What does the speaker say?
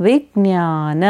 विज्ञान